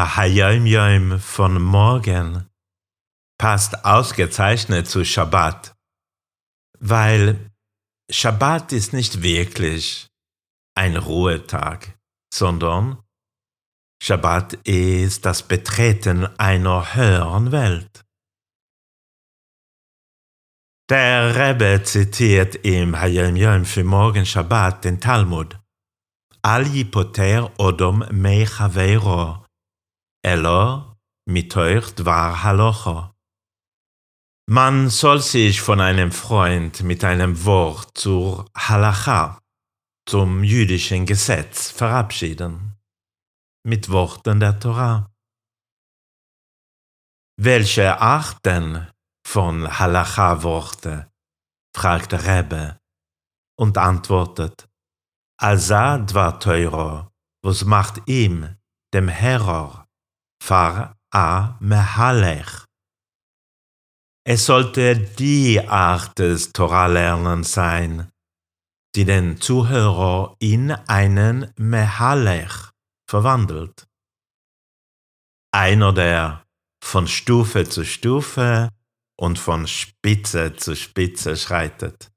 Der Hayom Yom von morgen passt ausgezeichnet zu Shabbat, weil Shabbat ist nicht wirklich ein Ruhetag, sondern Shabbat ist das Betreten einer höheren Welt. Der Rebbe zitiert im Hayom Yom für morgen Shabbat den Talmud. Al yipoter odom mei chaveiro, elo mitoich dvar halocho. Man soll sich von einem Freund mit einem Wort zur Halacha, zum jüdischen Gesetz, verabschieden. Mit Worten der Torah. Welche Arten von Halacha-Worte? fragt der Rebbe und antwortet, Alsa dvar teuro, was macht ihm, dem Herror, far a mehalech. Es sollte die Art des Torah-Lernens sein, die den Zuhörer in einen Mehalech verwandelt. Einer, der von Stufe zu Stufe und von Spitze zu Spitze schreitet.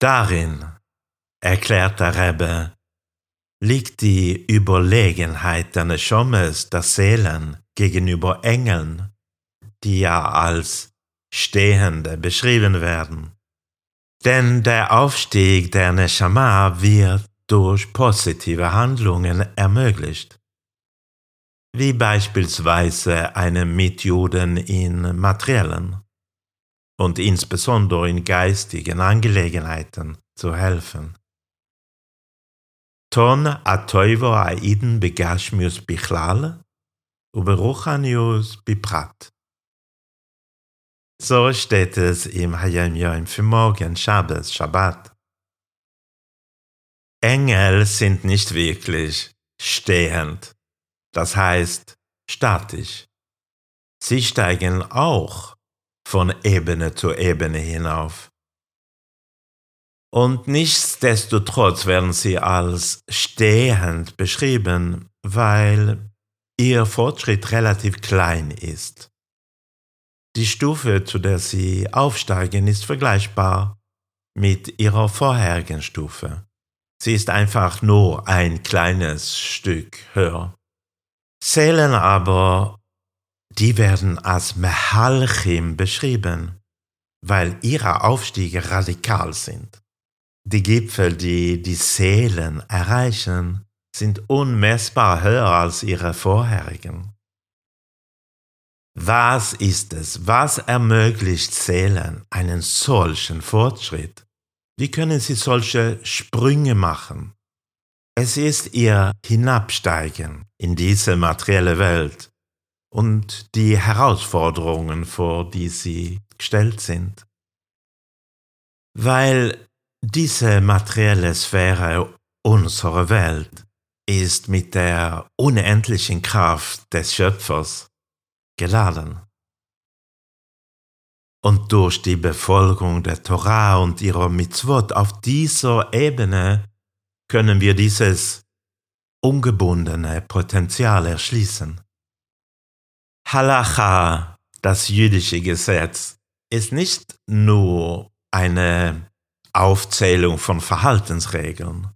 Darin, erklärt der Rebbe, liegt die Überlegenheit der Neshomes der Seelen gegenüber Engeln die ja als Stehende beschrieben werden. Denn der Aufstieg der Neshama wird durch positive Handlungen ermöglicht, wie beispielsweise einem Mitjuden in materiellen und insbesondere in geistigen Angelegenheiten zu helfen. Ton atoivo aiden begashmius bichlal, uberuchanius biprat. So steht es im Hayom Yom für morgen, Shabbos, Shabbat. Engel sind nicht wirklich stehend, das heißt statisch. Sie steigen auch von Ebene zu Ebene hinauf. Und nichtsdestotrotz werden sie als stehend beschrieben, weil ihr Fortschritt relativ klein ist. Die Stufe, zu der sie aufsteigen, ist vergleichbar mit ihrer vorherigen Stufe. Sie ist einfach nur ein kleines Stück höher. Seelen aber, die werden als Mehalchim beschrieben, weil ihre Aufstiege radikal sind. Die Gipfel, die die Seelen erreichen, sind unmessbar höher als ihre vorherigen. Was ist es? Was ermöglicht Seelen einen solchen Fortschritt? Wie können sie solche Sprünge machen? Es ist ihr Hinabsteigen in diese materielle Welt und die Herausforderungen, vor die sie gestellt sind. Weil diese materielle Sphäre unserer Welt ist mit der unendlichen Kraft des Schöpfers geladen. Und durch die Befolgung der Torah und ihrer Mitzvot auf dieser Ebene können wir dieses ungebundene Potenzial erschließen. Halacha, das jüdische Gesetz, ist nicht nur eine Aufzählung von Verhaltensregeln.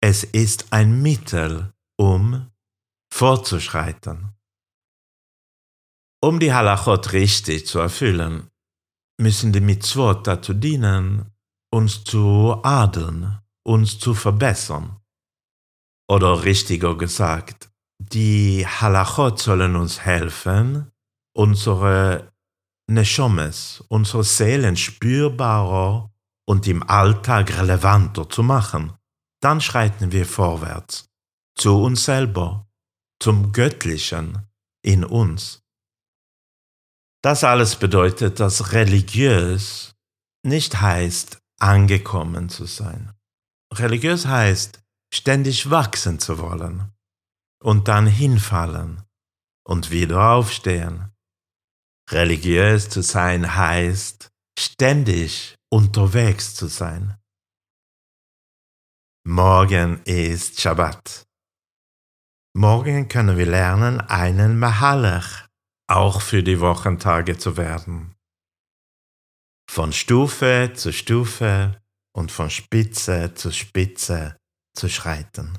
Es ist ein Mittel, um vorzuschreiten. Um die Halachot richtig zu erfüllen, müssen die Mitzvot dazu dienen, uns zu adeln, uns zu verbessern. Oder richtiger gesagt, die Halachot sollen uns helfen, unsere Neshomes, unsere Seelen spürbarer und im Alltag relevanter zu machen. Dann schreiten wir vorwärts, zu uns selber, zum Göttlichen in uns. Das alles bedeutet, dass religiös nicht heißt, angekommen zu sein. Religiös heißt, ständig wachsen zu wollen und dann hinfallen und wieder aufstehen. Religiös zu sein heißt, ständig unterwegs zu sein. Morgen ist Shabbat. Morgen können wir lernen, einen Mahaler auch für die Wochentage zu werden. Von Stufe zu Stufe und von Spitze zu Spitze zu schreiten.